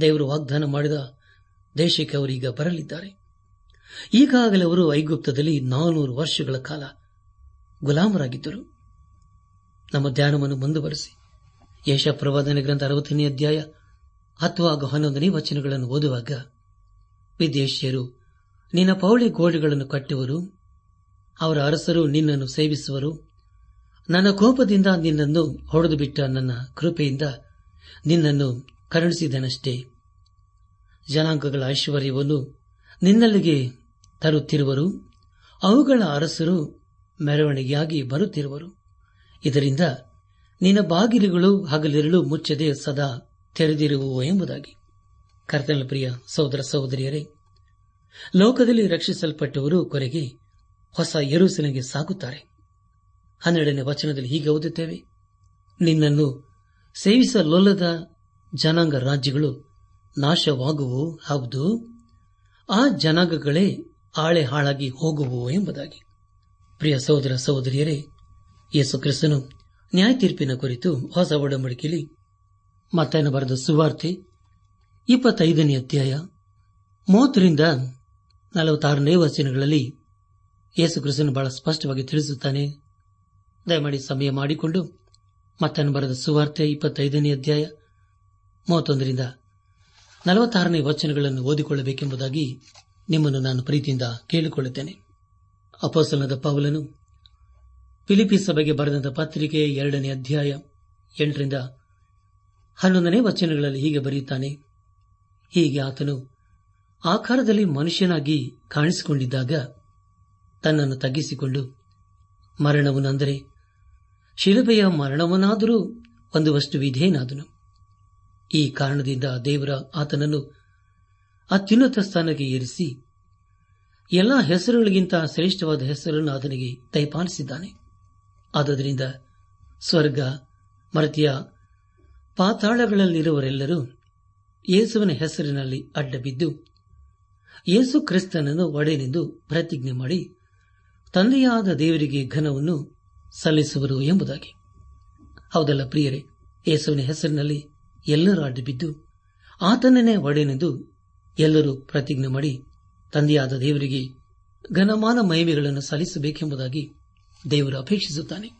ದೇವರು ವಾಗ್ದಾನ ಮಾಡಿದ ದೇಶಕ್ಕೆ ಅವರೀಗ ಬರಲಿದ್ದಾರೆ. ಈಗಾಗಲೇ ಅವರು ಐಗುಪ್ತದಲ್ಲಿ ನಾನೂರು ವರ್ಷಗಳ ಕಾಲ ಗುಲಾಮರಾಗಿದ್ದರು. ನಮ್ಮ ಧ್ಯಾನವನ್ನು ಮುಂದುವರೆಸಿ. ಯಶ ಪ್ರವಾದನ ಗ್ರಂಥ ಅರವತ್ತನೇ ಅಧ್ಯಾಯ ಹಾಗೂ ಹನ್ನೊಂದನೇ ವಚನಗಳನ್ನು ಓದುವಾಗ ವಿದೇಶಿಯರು, ನಿನ್ನ ಪೌಳಿ ಗೋಡೆಗಳನ್ನು ಕಟ್ಟುವರು ಅವರ ಅರಸರು ನಿನ್ನನ್ನು ಸೇವಿಸುವರು. ನನ್ನ ಕೋಪದಿಂದ ನಿನ್ನನ್ನು ಹೊಡೆದು ಬಿಟ್ಟ ನನ್ನ ಕೃಪೆಯಿಂದ ನಿನ್ನನ್ನು ಕರುಣಿಸಿದನಷ್ಟೇ. ಜನಾಂಗಗಳ ಐಶ್ವರ್ಯವನ್ನು ನಿನ್ನಲ್ಲಿಗೆ ತರುತ್ತಿರುವರು. ಅವುಗಳ ಅರಸರು ಮೆರವಣಿಗೆಯಾಗಿ ಬರುತ್ತಿರುವರು. ಇದರಿಂದ ನಿನ್ನ ಬಾಗಿಲುಗಳು ಹಗಲಿರಲು ಮುಚ್ಚದೆ ಸದಾ ತೆರೆದಿರುವು ಎಂಬುದಾಗಿ. ಕರ್ತನ ಪ್ರಿಯ ಸಹೋದರ ಸಹೋದರಿಯರೇ, ಲೋಕದಲ್ಲಿ ರಕ್ಷಿಸಲ್ಪಟ್ಟವರು ಕೊನೆಗೆ ಹೊಸ ಯರುಸಲಿಗೆ ಸಾಗುತ್ತಾರೆ. ಹನ್ನೆರಡನೇ ವಚನದಲ್ಲಿ ಹೀಗೆ ಓದುತ್ತೇವೆ. ನಿನ್ನನ್ನು ಸೇವಿಸಲೊಲ್ಲದ ಜನಾಂಗ ರಾಜ್ಯಗಳು ನಾಶವಾಗುವು? ಹೌದು. ಆ ಜನಾಂಗಗಳೇ ಆಳೆ ಹಾಳಾಗಿ ಹೋಗುವು ಎಂಬುದಾಗಿ. ಪ್ರಿಯ ಸಹೋದರ ಸಹೋದರಿಯರೇ, ಯೇಸು ಕ್ರಿಸ್ತನು ನ್ಯಾಯ ತೀರ್ಪಿನ ಕುರಿತು ಹೊಸ ಒಡಂಬಡಿಕೆಯಲ್ಲಿ ಮತ್ತೆನ ಬರೆದ ಸುವಾರ್ತೆ ಇಪ್ಪತ್ತೈದನೇ ಅಧ್ಯಾಯ ಮೂವತ್ತರಿಂದ ನಲವತ್ತಾರನೇ ವಚನಗಳಲ್ಲಿ ಯೇಸು ಕ್ರಿಸ್ತನು ಬಹಳ ಸ್ಪಷ್ಟವಾಗಿ ತಿಳಿಸುತ್ತಾನೆ. ದಯಮಾಡಿ ಸಮಯ ಮಾಡಿಕೊಂಡು ಮತ್ತನ್ನು ಬರೆದ ಸುವಾರ್ತೆ ಇಪ್ಪತ್ತೈದನೇ ಅಧ್ಯಾಯ ಮೂವತ್ತೊಂದರಿಂದ ನಲವತ್ತಾರನೇ ವಚನಗಳನ್ನು ಓದಿಕೊಳ್ಳಬೇಕೆಂಬುದಾಗಿ ನಿಮ್ಮನ್ನು ನಾನು ಪ್ರೀತಿಯಿಂದ ಕೇಳಿಕೊಳ್ಳುತ್ತೇನೆ. ಅಪೋಸಲದ ಪೌಲನು ಫಿಲಿಪಿ ಸಭೆಗೆ ಬರೆದಂತಹ ಪತ್ರಿಕೆ ಎರಡನೇ ಅಧ್ಯಾಯ ಎಂಟರಿಂದ ಹನ್ನೊಂದನೇ ವಚನಗಳಲ್ಲಿ ಹೀಗೆ ಬರೆಯುತ್ತಾನೆ. ಹೀಗೆ ಆತನು ಆಕಾರದಲ್ಲಿ ಮನುಷ್ಯನಾಗಿ ಕಾಣಿಸಿಕೊಂಡಿದ್ದಾಗ ತನ್ನನ್ನು ತಗ್ಗಿಸಿಕೊಂಡು ಮರಣವನ್ನು ಅಂದರೆ ಶಿಲುಬೆಯ ಮರಣವನ್ನಾದರೂ ವಸ್ತು ವಿಧೇನಾದನು. ಈ ಕಾರಣದಿಂದ ದೇವರ ಆತನನ್ನು ಅತ್ಯುನ್ನತ ಸ್ಥಾನಕ್ಕೆ ಏರಿಸಿ ಎಲ್ಲ ಹೆಸರುಗಳಿಗಿಂತ ಶ್ರೇಷ್ಠವಾದ ಹೆಸರನ್ನು ಆತನಿಗೆ ದಯಪಾಲಿಸಿದ್ದಾನೆ ಆದ್ದರಿಂದ ಸ್ವರ್ಗ, ಮರತಿಯ, ಪಾತಾಳಗಳಲ್ಲಿರುವರೆಲ್ಲರೂ ಯೇಸುವಿನ ಹೆಸರಿನಲ್ಲಿ ಅಡ್ಡಬಿದ್ದು ಯೇಸು ಕ್ರಿಸ್ತನನ್ನು ಒಡೆಯನೆಂದು ಪ್ರತಿಜ್ಞೆ ಮಾಡಿ ತಂದೆಯಾದ ದೇವರಿಗೆ ಘನವನ್ನು ಸಲ್ಲಿಸುವರು ಎಂಬುದಾಗಿ. ಹೌದಲ್ಲ ಪ್ರಿಯರೇ, ಯೇಸುವಿನ ಹೆಸರಿನಲ್ಲಿ ಎಲ್ಲರೂ ಅಡ್ಡಬಿದ್ದು ಆತನನ್ನೇ ಒಡೆಯನೆಂದು ಎಲ್ಲರೂ ಪ್ರತಿಜ್ಞೆ ಮಾಡಿ ತಂದೆಯಾದ ದೇವರಿಗೆ ಘನಮಾನ ಮಹಿಮೆಗಳನ್ನು ಸಲ್ಲಿಸಬೇಕೆಂಬುದಾಗಿ ದೇವರು ಅಪೇಕ್ಷಿಸುತ್ತಾನೆ.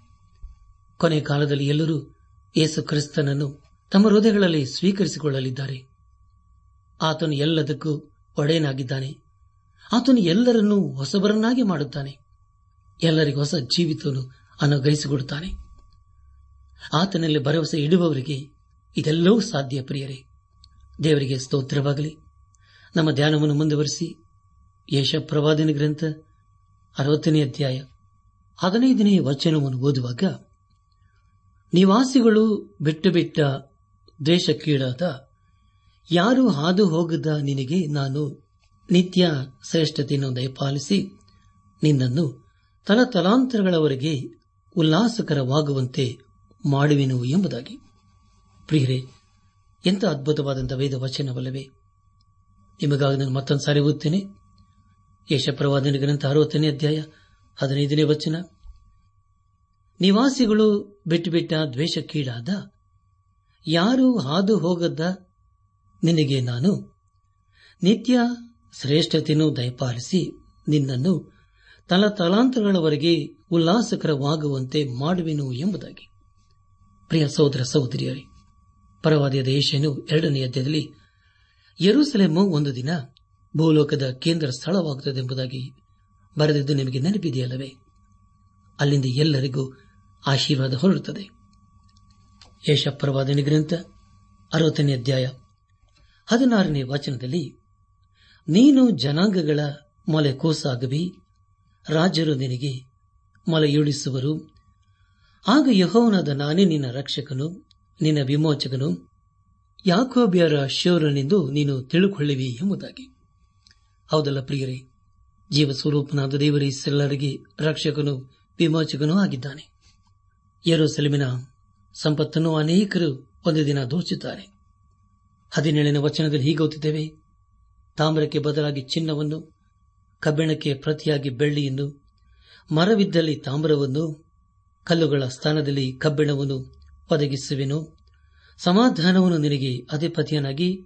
ಕೊನೆ ಕಾಲದಲ್ಲಿ ಎಲ್ಲರೂ ಯೇಸು ಕ್ರಿಸ್ತನನ್ನು ತಮ್ಮ ಹೃದಯಗಳಲ್ಲಿ ಸ್ವೀಕರಿಸಿಕೊಳ್ಳಲಿದ್ದಾರೆ. ಆತನು ಎಲ್ಲದಕ್ಕೂ ಒಡೆಯನಾಗಿದ್ದಾನೆ. ಆತನು ಎಲ್ಲರನ್ನೂ ಹೊಸಬರನ್ನಾಗಿ ಮಾಡುತ್ತಾನೆ. ಎಲ್ಲರಿಗೂ ಹೊಸ ಜೀವಿತವನ್ನು ಅನುಗ್ರಹಿಸಿಕೊಡುತ್ತಾನೆ. ಆತನಲ್ಲಿ ಭರವಸೆ ಇಡುವವರಿಗೆ ಇದೆಲ್ಲವೂ ಸಾಧ್ಯ ಪ್ರಿಯರೇ. ದೇವರಿಗೆ ಸ್ತೋತ್ರವಾಗಲಿ. ನಮ್ಮ ಧ್ಯಾನವನ್ನು ಮುಂದುವರಿಸಿ ಯಶ ಪ್ರವಾದನ ಗ್ರಂಥ ಅರವತ್ತನೇ ಅಧ್ಯಾಯ ಹದಿನೈದನೇ ವಚನವನ್ನು ಓದುವಾಗ, ನಿವಾಸಿಗಳು ಬಿಟ್ಟು ಬಿಟ್ಟ ದ್ವೇಷಕ್ಕೀಡಾದ ಯಾರು ಹಾದು ಹೋಗದ ನಿನಗೆ ನಾನು ನಿತ್ಯ ಶ್ರೇಷ್ಠತೆಯನ್ನು ದಯಪಾಲಿಸಿ ನಿನ್ನನ್ನು ತಲತಲಾಂತರಗಳವರೆಗೆ ಉಲ್ಲಾಸಕರವಾಗುವಂತೆ ಮಾಡುವೆನು ಎಂಬುದಾಗಿ. ಪ್ರಿಯರೇ, ಎಂಥ ಅದ್ಭುತವಾದಂಥ ವೇದ ವಚನವಲ್ಲವೇ. ನಿಮಗಾಗಿ ನಾನು ಮತ್ತೊಂದು ಸಾರಿ ಓದ್ತೇನೆ ಯಶಪ್ರವಾದನ ಗ್ರಂಥ ಅರವತ್ತನೇ ಅಧ್ಯಾಯ ಹದಿನೈದನೇ ವಚನ. ನಿವಾಸಿಗಳು ಬಿಟ್ಟು ಬಿಟ್ಟ ದ್ವೇಷಕ್ಕೀಡಾದ, ಯಾರು ಹಾದು ಹೋಗದ್ದ ನಿನಗೆ ನಾನು ನಿತ್ಯ ಶ್ರೇಷ್ಠತೆಯನ್ನು ದಯಪಾಲಿಸಿ ನಿನ್ನನ್ನು ತಲತಲಾಂತರಗಳವರೆಗೆ ಉಲ್ಲಾಸಕರವಾಗುವಂತೆ ಮಾಡುವೆನು ಎಂಬುದಾಗಿ. ಪ್ರಿಯ ಸಹೋದರ ಸಹೋದರಿಯರೇ ಪರವಾದಿಯ ದೇಶನು ಎರಡನೇ ಅಧ್ಯಾಯದಲ್ಲಿ ಯರೂಸಲೇಮು ಒಂದು ದಿನ ಭೂಲೋಕದ ಕೇಂದ್ರ ಸ್ಥಳವಾಗುತ್ತದೆ ಎಂಬುದಾಗಿ ಬರೆದಿದ್ದು ನಿಮಗೆ ನೆನಪಿದೆಯಲ್ಲವೇ? ಅಲ್ಲಿಂದ ಎಲ್ಲರಿಗೂ ಆಶೀರ್ವಾದ ಹೊರಡುತ್ತದೆ. ಯಶಪ್ರವಾದನೆ ಗ್ರಂಥ ಅರವತ್ತನೇ ಅಧ್ಯಾಯ ಹದಿನಾರನೇ ವಚನದಲ್ಲಿ, ನೀನು ಜನಾಂಗಗಳ ಮೊಲೆ ಕೋಸಾಗುವಿ ರಾಜರು ನಿನಗೆ ಮೊಲೆಯುಳಿಸುವರು ಆಗ ಯಹೋವನಾದ ನಾನೇ ನಿನ್ನ ರಕ್ಷಕನು, ನಿನ್ನ ವಿಮೋಚಕನು. ಯಾಕೋಬ್ಯರ ಶೌರನೆಂದು ನೀನು ತಿಳುಕೊಳ್ಳುವಿ ಎಂಬುದಾಗಿ. ಹೌದಲ್ಲ ಪ್ರಿಯರೇ ಜೀವ ಸ್ವರೂಪನಾದ ದೇವರೇ ಸೆಲ್ಲರಿಗೆ ರಕ್ಷಕನು ವಿಮೋಚಕನೂ ಆಗಿದ್ದಾನೆ. ಯರೋಸೆಲಮಿನ ಸಂಪತ್ತನ್ನು ಅನೇಕರು ಒಂದು ದಿನ ದೋಚುತ್ತಾರೆ. ಹದಿನೇಳನೇ ವಚನದಲ್ಲಿ ಹೀಗೆ ಓದುತ್ತೇವೆ, ತಾಮ್ರಕ್ಕೆ ಬದಲಾಗಿ ಚಿನ್ನವನ್ನು ಕಬ್ಬಿಣಕ್ಕೆ ಪ್ರತಿಯಾಗಿ ಬೆಳ್ಳಿಯನ್ನು ಮರವಿದ್ದಲ್ಲಿ ತಾಮ್ರವನ್ನು, ಕಲ್ಲುಗಳ ಸ್ಥಾನದಲ್ಲಿ ಕಬ್ಬಿಣವನ್ನು ಒದಗಿಸುವೆನು. ಸಮಾಧಾನವನ್ನು ನಿನಗೆ ಅಧಿಪತಿಯನಾಗಿ,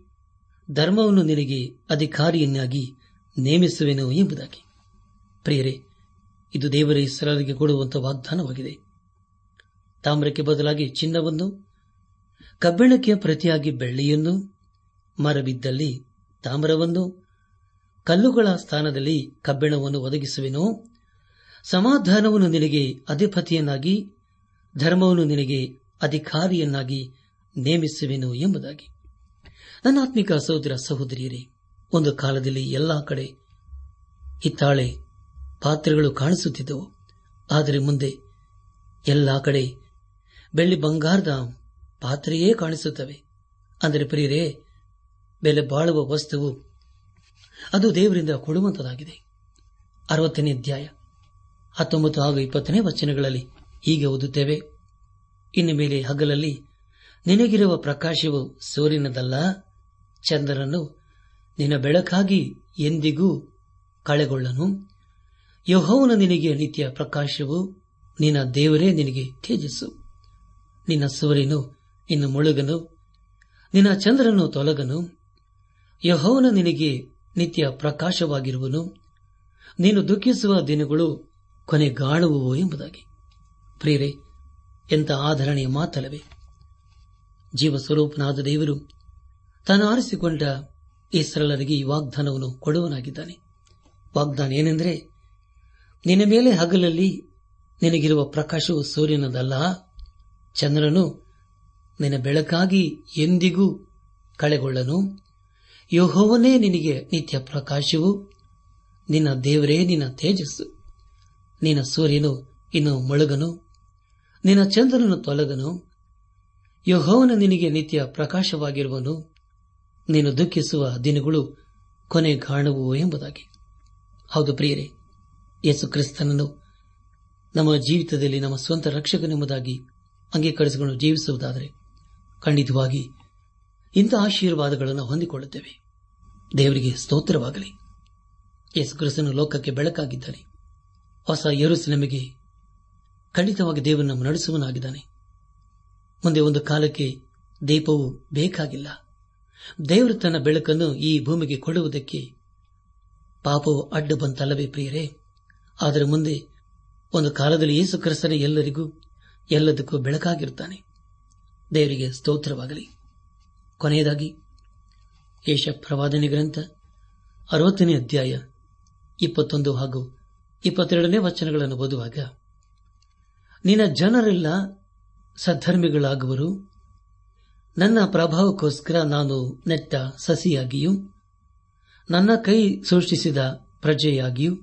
ಧರ್ಮವನ್ನು ನಿನಗೆ ಅಧಿಕಾರಿಯನ್ನಾಗಿ ನೇಮಿಸುವೆನು ಎಂಬುದಾಗಿ. ಪ್ರಿಯರೇ, ಇದು ದೇವರ ಇಸ್ರಾಲಿಗೆ ಕೊಡುವಂತಹ ವಾಗ್ದಾನವಾಗಿದೆ. ತಾಮ್ರಕ್ಕೆ ಬದಲಾಗಿ ಚಿನ್ನವನ್ನು, ಕಬ್ಬಿಣಕ್ಕೆ ಪ್ರತಿಯಾಗಿ ಬೆಳ್ಳಿಯನ್ನು ಮರಬಿದ್ದಲ್ಲಿ ತಾಮ್ರವನ್ನು ಕಲ್ಲುಗಳ ಸ್ಥಾನದಲ್ಲಿ ಕಬ್ಬಿಣವನ್ನು ಒದಗಿಸುವೆನು. ಸಮಾಧಾನವನ್ನು ನಿನಗೆ ಅಧಿಪತಿಯನ್ನಾಗಿ, ಧರ್ಮವನ್ನು ನಿನಗೆ ಅಧಿಕಾರಿಯನ್ನಾಗಿ ನೇಮಿಸುವೆನು ಎಂಬುದಾಗಿ. ನನ್ನ ಆತ್ಮಿಕ ಸಹೋದರ ಸಹೋದರಿಯರೇ, ಒಂದು ಕಾಲದಲ್ಲಿ ಎಲ್ಲಾ ಕಡೆ ಹಿತ್ತಾಳೆ ಪಾತ್ರೆಗಳು ಕಾಣಿಸುತ್ತಿದ್ದವು. ಆದರೆ ಮುಂದೆ ಎಲ್ಲಾ ಕಡೆ ಬೆಳ್ಳಿ ಬಂಗಾರದ ಪಾತ್ರೆಯೇ ಕಾಣಿಸುತ್ತವೆ. ಅಂದರೆ ಪ್ರಿಯರೇ, ಬೆಲೆ ಬಾಳುವ ವಸ್ತುವು ಅದು ದೇವರಿಂದ ಕೊಡುವಂತದಾಗಿದೆ. ಅರವತ್ತನೇ ಅಧ್ಯಾಯ. ಹತ್ತೊಂಬತ್ತು ಹಾಗೂ ಇಪ್ಪತ್ತನೇ ವಚನಗಳಲ್ಲಿ ಹೀಗೆ ಓದುತ್ತೇವೆ. ಇನ್ನು ಮೇಲೆ ಹಗಲಲ್ಲಿ, ನಿನಗಿರುವ ಪ್ರಕಾಶವು ಸೂರ್ಯನದಲ್ಲ ಚಂದ್ರನು ನಿನ್ನ ಬೆಳಕಾಗಿ ಎಂದಿಗೂ ಕಳೆಗೊಳ್ಳನು. ಯಹೋವನ ನಿನಗೆ ನಿತ್ಯ ಪ್ರಕಾಶವು, ನಿನ್ನ ದೇವರೇ ನಿನಗೆ ತೇಜಸ್ಸು. ನಿನ್ನ ಸೂರ್ಯನು ಇನ್ನು ಮುಳುಗನು, ನಿನ್ನ ಚಂದ್ರನು ತೊಲಗನು. ಯಹೋವನ ನಿನಗೆ ನಿತ್ಯ ಪ್ರಕಾಶವಾಗಿರುವನು. ನೀನು ದುಃಖಿಸುವ ದಿನಗಳು ಕೊನೆಗಾಣುವುವು ಎಂಬುದಾಗಿ. ಪ್ರೇರೆ ಎಂಥ ಆಧರಣೆಯ ಮಾತಲ್ಲವೇ. ಜೀವ ಸ್ವರೂಪನಾದ ದೇವರು ತಾನು ಆರಿಸಿಕೊಂಡ ಇಸ್ರಲರಿಗೆ ಈ ವಾಗ್ದಾನವನ್ನು ಕೊಡುವನಾಗಿದ್ದಾನೆ. ವಾಗ್ದಾನ ಏನೆಂದರೆ, ನಿನ್ನ ಮೇಲೆ ಹಗಲಲ್ಲಿ ನಿನಗಿರುವ ಪ್ರಕಾಶವು ಸೂರ್ಯನದಲ್ಲ. ಚಂದ್ರನು ನಿನ್ನ ಬೆಳಕಾಗಿ ಎಂದಿಗೂ ಕಳೆಗೊಳ್ಳನು. ಯೋಹೋವನೇ ನಿನಗೆ ನಿತ್ಯ ಪ್ರಕಾಶವು. ನಿನ್ನ ದೇವರೇ, ನಿನ್ನ ತೇಜಸ್ಸು. ನಿನ್ನ ಸೂರ್ಯನು ಇನ್ನು ಮುಳುಗನು. ನಿನ್ನ ಚಂದ್ರನು ತೊಲಗನು. ಯಹೋವನ ನಿನಗೆ ನಿತ್ಯ ಪ್ರಕಾಶವಾಗಿರುವನು. ನೀನು ದುಃಖಿಸುವ ದಿನಗಳು ಕೊನೆ ಕಾಣುವು ಎಂಬುದಾಗಿ. ಹೌದು ಪ್ರಿಯರೇ, ಯೇಸು ಕ್ರಿಸ್ತನನ್ನು ನಮ್ಮ ಜೀವಿತದಲ್ಲಿ ನಮ್ಮ ಸ್ವಂತ ರಕ್ಷಕನೆಂಬುದಾಗಿ ಅಂಗೀಕರಿಸಿಕೊಂಡು ಜೀವಿಸುವುದಾದರೆ ಖಂಡಿತವಾಗಿ ಇಂಥ ಆಶೀರ್ವಾದಗಳನ್ನು ಹೊಂದಿಕೊಳ್ಳುತ್ತೇವೆ. ದೇವರಿಗೆ ಸ್ತೋತ್ರವಾಗಲಿ. ಯೇಸು ಕ್ರಿಸ್ತನು ಲೋಕಕ್ಕೆ ಬೆಳಕಾಗಿದ್ದಾನೆ. ಹೊಸ ನಮಗೆ ಖಂಡಿತವಾಗಿ ದೇವರನ್ನು ನಡೆಸುವನಾಗಿದ್ದಾನೆ ಮುಂದೆ ಒಂದು ಕಾಲಕ್ಕೆ ದೀಪವು ಬೇಕಾಗಿಲ್ಲ. ದೇವರು ತನ್ನ ಬೆಳಕನ್ನು ಈ ಭೂಮಿಗೆ ಕೊಡುವುದಕ್ಕೆ ಪಾಪವು ಅಡ್ಡ ಬಂತಲ್ಲವೇ ಪ್ರಿಯರೇ? ಆದರೆ ಮುಂದೆ ಒಂದು ಕಾಲದಲ್ಲಿ ಯೇಸು ಕ್ರಿಸ್ತನೇ ಎಲ್ಲರಿಗೂ, ಎಲ್ಲದಕ್ಕೂ ಬೆಳಕಾಗಿರುತ್ತಾನೆ. ದೇವರಿಗೆ ಸ್ತೋತ್ರವಾಗಲಿ. ಕೊನೆಯದಾಗಿ ಯೇಷ ಪ್ರವಾದನೆ ಗ್ರಂಥ, ಅರವತ್ತನೇ ಅಧ್ಯಾಯ, ಇಪ್ಪತ್ತೊಂದು ಹಾಗೂ ಇಪ್ಪತ್ತೆರಡನೇ ವಚನಗಳನ್ನು ಓದುವಾಗ, ನಿನ್ನ ಜನರೆಲ್ಲ ಸದ್ಧರ್ಮಿಗಳಾಗುವರು. ನನ್ನ ಪ್ರಭಾವಕ್ಕೋಸ್ಕರ ನಾನು ನೆಟ್ಟ ಸಸಿಯಾಗಿಯೂ, ನನ್ನ ಕೈ ಸೃಷ್ಟಿಸಿದ ಪ್ರಜೆಯಾಗಿಯೂ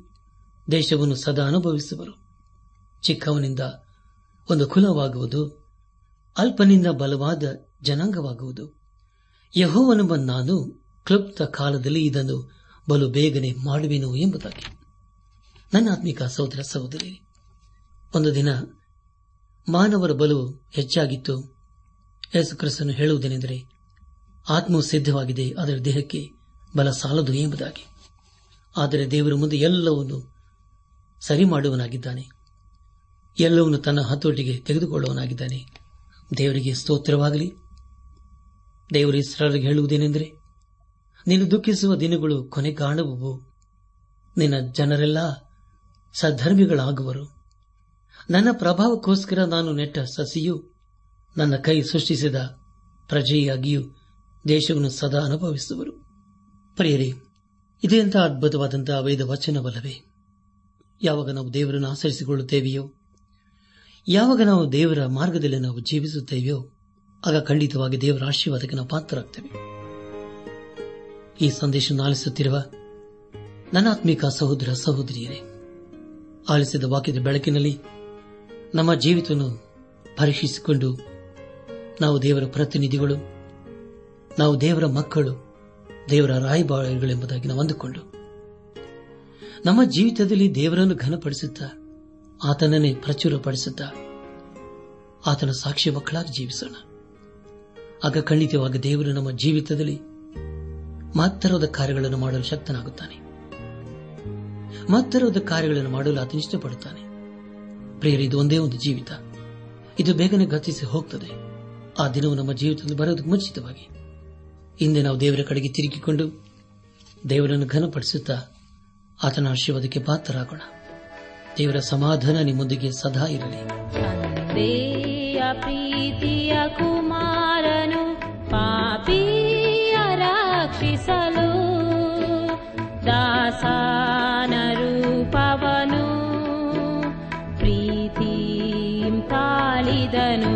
ದೇಶವನ್ನು ಸದಾ ಅನುಭವಿಸುವರು. ಚಿಕ್ಕವನಿಂದ ಒಂದು ಕುಲವಾಗುವುದು, ಅಲ್ಪನಿಂದ ಬಲವಾದ ಜನಾಂಗವಾಗುವುದು. ಯಹೋವನೆಂಬ ನಾನು ಕ್ಲುಪ್ತ ಕಾಲದಲ್ಲಿ ಇದನ್ನು ಬಲು ಬೇಗನೆ ಮಾಡುವೆನು ಎಂಬುದಾಗಿ. ನನ್ನ ಆತ್ಮಿಕ ಸಹೋದರ ಸಹೋದರಿ, ಒಂದು ದಿನ ಮಾನವರ ಬಲು ಹೆಚ್ಚಾಗಿತ್ತು. ಯೇಸುಕ್ರಿಸ್ತನು ಹೇಳುವುದೇನೆಂದರೆ, ಆತ್ಮವು ಸಿದ್ಧವಾಗಿದೆ ಅದರ ದೇಹಕ್ಕೆ ಬಲ ಸಾಲದು ಎಂಬುದಾಗಿ. ಆದರೆ ದೇವರ ಮುಂದೆ ಎಲ್ಲವನ್ನು ಸರಿ ಮಾಡುವನಾಗಿದ್ದಾನೆ. ಎಲ್ಲವನ್ನು ತನ್ನ ಹತೋಟಿಗೆ ತೆಗೆದುಕೊಳ್ಳುವನಾಗಿದ್ದಾನೆ. ದೇವರಿಗೆ ಸ್ತೋತ್ರವಾಗಲಿ ದೇವರು ಇಸ್ರಾರಿಗೆ ಹೇಳುವುದೇನೆಂದರೆ, ನೀನು ದುಃಖಿಸುವ ದಿನಗಳು ಕೊನೆ ಕಾಣುವವು. ನಿನ್ನ ಜನರೆಲ್ಲ ಸದ್ಧರ್ಮಿಗಳಾಗುವರು. ನನ್ನ ಪ್ರಭಾವಕ್ಕೋಸ್ಕರ ನಾನು ನೆಟ್ಟ ಸಸಿಯು, ನನ್ನ ಕೈ ಸೃಷ್ಟಿಸಿದ ಪ್ರಜೆಯಾಗಿಯೂ ದೇಶವನ್ನು ಸದಾ ಅನುಭವಿಸುವರು. ಪ್ರಿಯರೇ ಇದೆಂಥ ಅದ್ಭುತವಾದಂತಹ ವೇದ ವಚನವಲ್ಲವೇ ಯಾವಾಗ ನಾವು ದೇವರನ್ನು ಆಚರಿಸಿಕೊಳ್ಳುತ್ತೇವೆಯೋ ಯಾವಾಗ ನಾವು ದೇವರ ಮಾರ್ಗದಲ್ಲಿ ನಾವು ಜೀವಿಸುತ್ತೇವೆಯೋ? ಆಗ ಖಂಡಿತವಾಗಿ ದೇವರ ಆಶೀರ್ವಾದಕ್ಕೆ ನಾವು ಪಾತ್ರರಾಗ್ತೇವೆ. ಈ ಸಂದೇಶ ಆಲಿಸುತ್ತಿರುವ ನನಾತ್ಮಿಕ ಸಹೋದರ ಸಹೋದರಿಯರೇ, ಆಲಿಸಿದ ವಾಕ್ಯದ ಬೆಳಕಿನಲ್ಲಿ ನಮ್ಮ ಜೀವಿತವನ್ನು ಪರೀಕ್ಷಿಸಿಕೊಂಡು ನಾವು ದೇವರ ಪ್ರತಿನಿಧಿಗಳು, ನಾವು ದೇವರ ಮಕ್ಕಳು, ದೇವರ ರಾಯಭಾರಿಗಳೆಂಬುದಾಗಿ ನಾವು ಅಂದುಕೊಂಡು ನಮ್ಮ ಜೀವಿತದಲ್ಲಿ ದೇವರನ್ನು ಘನಪಡಿಸುತ್ತಾ ಆತನನ್ನೇ ಪ್ರಚುರಪಡಿಸುತ್ತಾ ಆತನ ಸಾಕ್ಷಿ ಮಕ್ಕಳಾಗಿ ಜೀವಿಸೋಣ. ಆಗ ಖಂಡಿತವಾಗಿ ದೇವರು ನಮ್ಮ ಜೀವಿತದಲ್ಲಿ ಮಹತ್ತರವಾದ ಕಾರ್ಯಗಳನ್ನು ಮಾಡಲು ಶಕ್ತನಾಗುತ್ತಾನೆ. ಮಹತ್ತರವಾದ ಕಾರ್ಯಗಳನ್ನು ಮಾಡಲು ಆತನ ಇಷ್ಟಪಡುತ್ತಾನೆ. ಪ್ರಿಯರಿ, ಇದು ಒಂದೇ ಒಂದು ಜೀವಿತ. ಇದು ಬೇಗನೆ ಗತಿಸಿ ಹೋಗ್ತದೆ. ಆ ದಿನವು ನಮ್ಮ ಜೀವಿತದಲ್ಲಿ ಬರೋದಕ್ಕೆ ಮುಂಚಿತವಾಗಿ. ಹಿಂದೆ ನಾವು ದೇವರ ಕಡೆಗೆ ತಿರುಗಿಕೊಂಡು ದೇವರನ್ನು ಘನಪಡಿಸುತ್ತಾ ಆತನ ಆಶೀರ್ವಾದಕ್ಕೆ ಪಾತ್ರರಾಗೋಣ. ದೇವರ ಸಮಾಧಾನ ನಿಮ್ಮೊಂದಿಗೆ ಸದಾ ಇರಲಿ. ಪ್ರೀತಿಯ ಪಾಪಿಯ ರಕ್ಷಿಸಲು ದಾಸನ ರೂಪವನು ಪ್ರೀತಿ ತಾಳಿದನು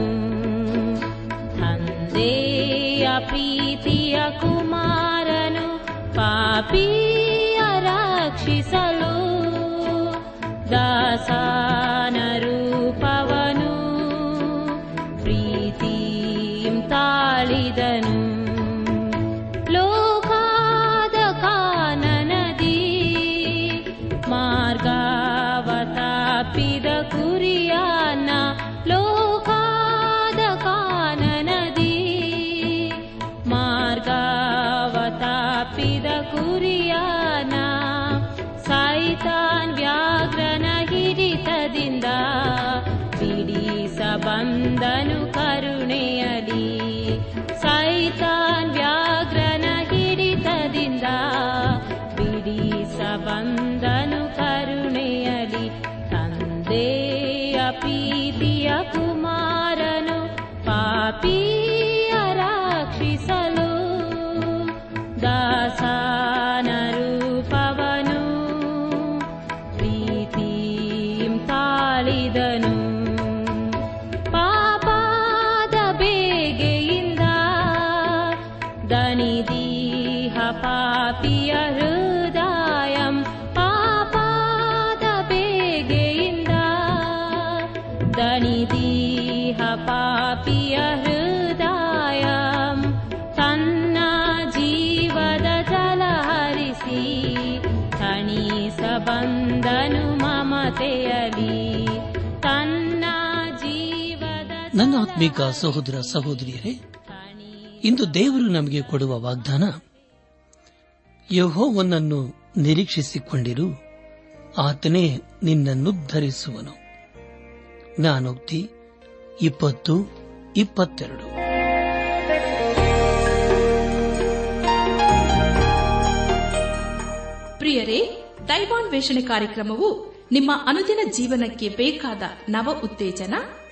ಆತ್ಮಿಕ ಸಹೋದರ ಸಹೋದರಿಯರೇ, ಇಂದು ದೇವರು ನಮಗೆ ಕೊಡುವ ವಾಗ್ದಾನ, ಯಹೋವನನ್ನು ನಿರೀಕ್ಷಿಸಿಕೊಂಡಿರು, ಆತನೇ ನಿನ್ನನ್ನು ಧರಿಸುವನು. ಜ್ಞಾನೋಕ್ತಿ ಇಪ್ಪತ್ತು ಇಪ್ಪತ್ತೆರಡು. ಪ್ರಿಯರೇ, ದೈವಾನ್ವೇಷಣೆ ಕಾರ್ಯಕ್ರಮವು ನಿಮ್ಮ ಅನುದಿನ ಜೀವನಕ್ಕೆ ಬೇಕಾದ ನವ ಉತ್ತೇಜನ